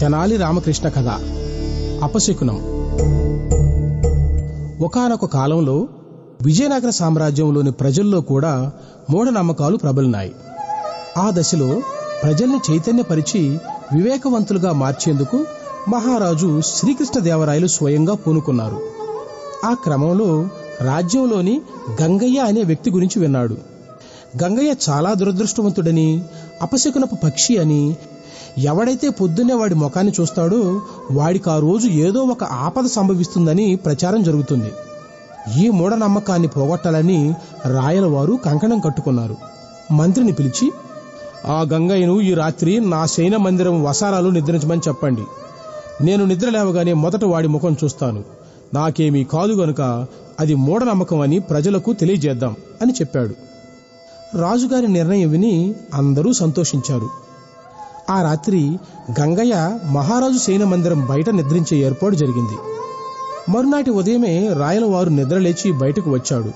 తెనాలి రామకృష్ణ కథ. అపశకునం. ఒకానొక కాలంలో విజయనగర సామ్రాజ్యంలోని ప్రజల్లో కూడా మూఢనమ్మకాలు ప్రబలినాయి. ఆ దశలో ప్రజల్ని చైతన్యపరిచి వివేకవంతులుగా మార్చేందుకు మహారాజు శ్రీకృష్ణదేవరాయలు స్వయంగా పూనుకున్నారు. ఆ క్రమంలో రాజ్యంలోని గంగయ్య అనే వ్యక్తి గురించి విన్నాడు. గంగయ్య చాలా దురదృష్టవంతుడని అపశకునపు పక్షి అని ఎవడైతే పొద్దున్నే వాడి ముఖాన్ని చూస్తాడో వాడికి ఆ రోజు ఏదో ఒక ఆపద సంభవిస్తుందని ప్రచారం జరుగుతుంది. ఈ మూఢనమ్మకాన్ని పోగొట్టాలని రాయల వారు కంకణం కట్టుకున్నారు. మంత్రిని పిలిచి ఆ గంగయ్యను ఈ రాత్రి నా శయన మందిరం వసారాలు నిద్రించమని చెప్పండి. నేను నిద్ర లేవగానే మొదట వాడి ముఖం చూస్తాను. నాకేమీ కాదు గనుక అది మూఢనమ్మకం అని ప్రజలకు తెలియజేద్దాం అని చెప్పాడు. రాజుగారి నిర్ణయం విని అందరూ సంతోషించారు. ఆ రాత్రి గంగయ్య మహారాజు సైన మందిరం బయట నిద్రించే ఏర్పాటు జరిగింది. మరునాటి ఉదయమే రాయలవారు నిద్రలేచి బయటకు వచ్చాడు.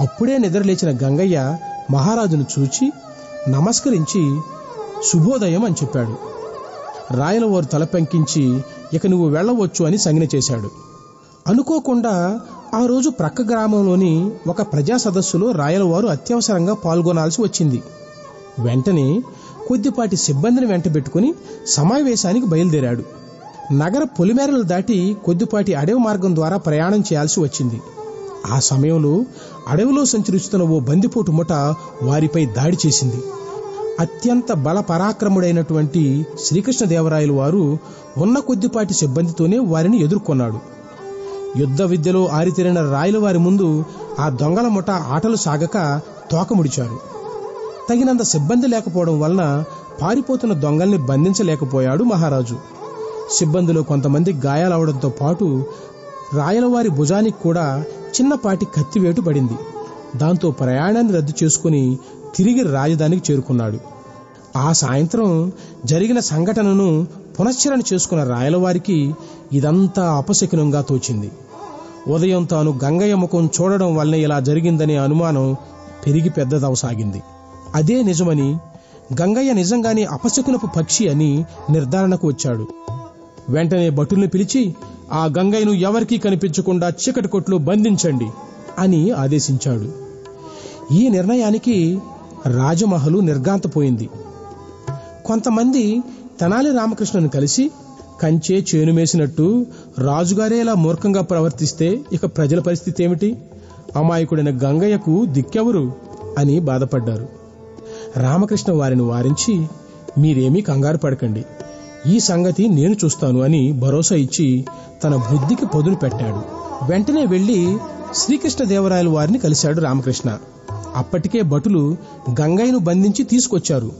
అప్పుడే నిద్రలేచిన గంగయ్య మహారాజును చూచి నమస్కరించి శుభోదయం అని చెప్పాడు. రాయలవారు తలపెంకించి ఇక నువ్వు వెళ్ళవచ్చు అని సంజ్ఞ చేశాడు. అనుకోకుండా ఆ రోజు ప్రక్క గ్రామంలోని ఒక ప్రజా సదస్సులో రాయలవారు అత్యవసరంగా పాల్గొనాల్సి వచ్చింది. వెంటనే కొద్దిపాటి సిబ్బందిని వెంటబెట్టుకుని సమావేశానికి బయలుదేరాడు. నగర పొలిమేరలు దాటి కొద్దిపాటి అడవి మార్గం ద్వారా ప్రయాణం చేయాల్సి వచ్చింది. ఆ సమయంలో అడవిలో సంచరిస్తున్న ఓ బందిపోటు ముఠ వారిపై దాడి చేసింది. అత్యంత బల పరాక్రముడైనటువంటి శ్రీకృష్ణదేవరాయలు వారు ఉన్న కొద్దిపాటి సిబ్బందితోనే వారిని ఎదుర్కొన్నాడు. యుద్ధ విద్యలో ఆరితేరిన రాయల వారి ముందు ఆ దొంగల ముఠ ఆటలు సాగక తోకముడిచారు. తగినంత సిబ్బంది లేకపోవడం వలన పారిపోతున్న దొంగల్ని బంధించలేకపోయాడు మహారాజు. సిబ్బందిలో కొంతమంది గాయాలవడంతో పాటు రాయలవారి భుజానికి కూడా చిన్నపాటి కత్తివేటు పడింది. దాంతో ప్రయాణాన్ని రద్దు చేసుకుని తిరిగి రాజధానికి చేరుకున్నాడు. ఆ సాయంత్రం జరిగిన సంఘటనను పునశ్చరణ చేసుకున్న రాయలవారికి ఇదంతా అపశకునంగా తోచింది. ఉదయం తాను గంగయ్య ముఖం చూడడం వల్లనే ఇలా జరిగిందనే అనుమానం పెరిగి పెద్దదవసాగింది. అదే నిజమని గంగయ్య నిజంగానే అపశకునపు పక్షి అని నిర్ధారణకు వచ్చాడు. వెంటనే భటుల్ని పిలిచి ఆ గంగయ్యను ఎవరికీ కనిపించకుండా చీకటి కొట్లు బంధించండి అని ఆదేశించాడు. ఈ నిర్ణయానికి రాజమహలు నిర్గాంతపోయింది కొంతమంది తెనాలి రామకృష్ణను కలిసి కంచే చేనుమేసినట్టు రాజుగారే ఇలా మూర్ఖంగా ప్రవర్తిస్తే ఇక ప్రజల పరిస్థితి ఏమిటి? అమాయకుడైన గంగయ్యకు దిక్కెవరు అని బాధపడ్డారు. రామకృష్ణ వారిని వారించి మీరేమీ కంగారు పడకండి. ఈ సంగతి నేను చూస్తాను అని భరోసా ఇచ్చి తన బుద్ధికి పదును పెట్టాడు. వెంటనే వెళ్ళి శ్రీకృష్ణదేవరాయల వారిని కలిశాడు రామకృష్ణ. అప్పటికే భటులు గంగయ్యను బంధించి తీసుకొచ్చారు.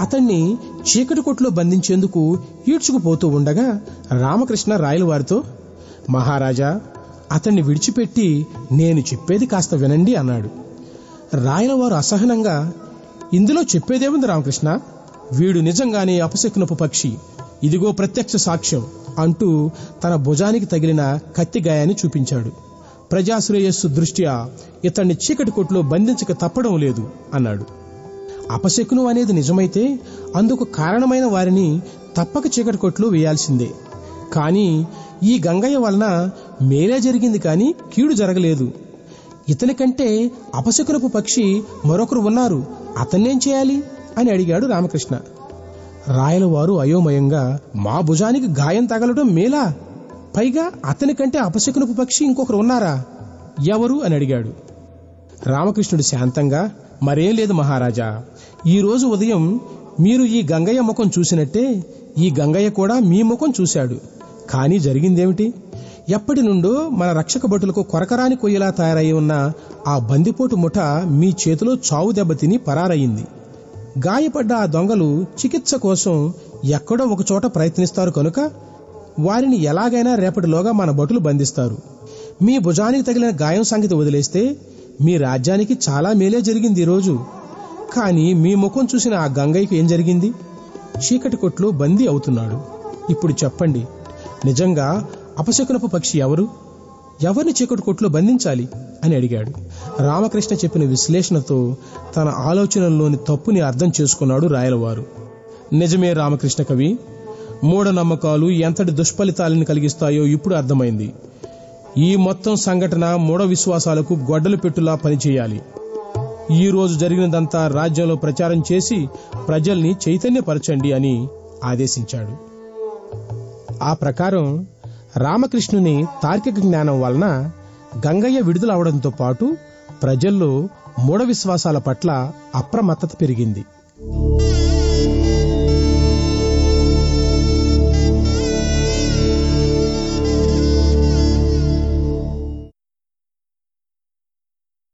అతన్ని చీకటి కొట్లో బంధించేందుకు ఈడ్చుకుపోతూ ఉండగా రామకృష్ణ రాయలవారితో మహారాజా అతన్ని విడిచిపెట్టి నేను చెప్పేది కాస్త వినండి అన్నాడు. రాయలవారు అసహనంగా ఇందులో చెప్పేదేముంది రామకృష్ణ? వీడు నిజంగానే అపశకునపు పక్షి. ఇదిగో ప్రత్యక్ష సాక్ష్యం అంటూ తన భుజానికి తగిలిన కత్తి గాయాన్ని చూపించాడు. ప్రజాశ్రేయస్సు దృష్ట్యా ఇతన్ని చీకటి కొట్లో బంధించక తప్పడం లేదు అన్నాడు. అపశకునం అనేది నిజమైతే అందుకు కారణమైన వారిని తప్పక చీకటి కొట్లు వేయాల్సిందే. కానీ ఈ గంగయ్య వలన మేలే జరిగింది కానీ కీడు జరగలేదు. ఇతని కంటే అపశకునపు పక్షి మరొకరు ఉన్నారు. అతన్నేం చేయాలి? అని అడిగాడు రామకృష్ణ. రాయలవారు అయోమయంగా మా భుజానికి గాయం తగలడం మేలా? పైగా అతని కంటే అపశకునపు పక్షి ఇంకొకరు ఉన్నారా? ఎవరు? అని అడిగాడు. రామకృష్ణుడు శాంతంగా మరేం లేదు మహారాజా. ఈరోజు ఉదయం మీరు ఈ గంగయ్య ముఖం చూసినట్టే ఈ గంగయ్య కూడా మీ ముఖం చూశాడు. కానీ జరిగిందేమిటి? ఎప్పటి నుండో మన రక్షక భటులకు కొరకరాని కొయ్యలా తయారై ఉన్న ఆ బందిపోటు ముఠ మీ చేతిలో చావు దెబ్బతిని పరారయింది. గాయపడ్డ ఆ దొంగలు చికిత్స కోసం ఎక్కడో ఒకచోట ప్రయత్నిస్తారు కనుక వారిని ఎలాగైనా రేపటిలోగా మన భటులు బంధిస్తారు. మీ భుజానికి తగిలిన గాయం సంగతి వదిలేస్తే మీ రాజ్యానికి చాలా మేలే జరిగింది ఈరోజు కానీ మీ ముఖం చూసిన ఆ గంగయ్యకు ఏం జరిగింది? చీకటి కొట్లో బందీ అవుతున్నాడు. ఇప్పుడు చెప్పండి నిజంగా అపశకునపు పక్షి ఎవరు? ఎవరిని చీకటి కొట్లో బంధించాలి? అని అడిగాడు. రామకృష్ణ చెప్పిన విశ్లేషణతో తన ఆలోచనల్లోని తప్పుని అర్థం చేసుకున్నాడు రాయలవారు. నిజమే రామకృష్ణ కవి మూఢనమ్మకాలు ఎంతటి దుష్ఫలితాలను కలిగిస్తాయో ఇప్పుడు అర్థమైంది. ఈ మొత్తం సంఘటన మూఢ విశ్వాసాలకు గొడ్డలు పెట్టులా పనిచేయాలి. ఈ రోజు జరిగినదంతా రాజ్యంలో ప్రచారం చేసి ప్రజల్ని చైతన్యపరచండి అని ఆదేశించాడు. ఆ ప్రకారం రామకృష్ణుని తార్కిక జ్ఞానం వలన గంగయ్య విడుదలవడంతో పాటు ప్రజల్లో మూఢ విశ్వాసాల పట్ల అప్రమత్తత పెరిగింది.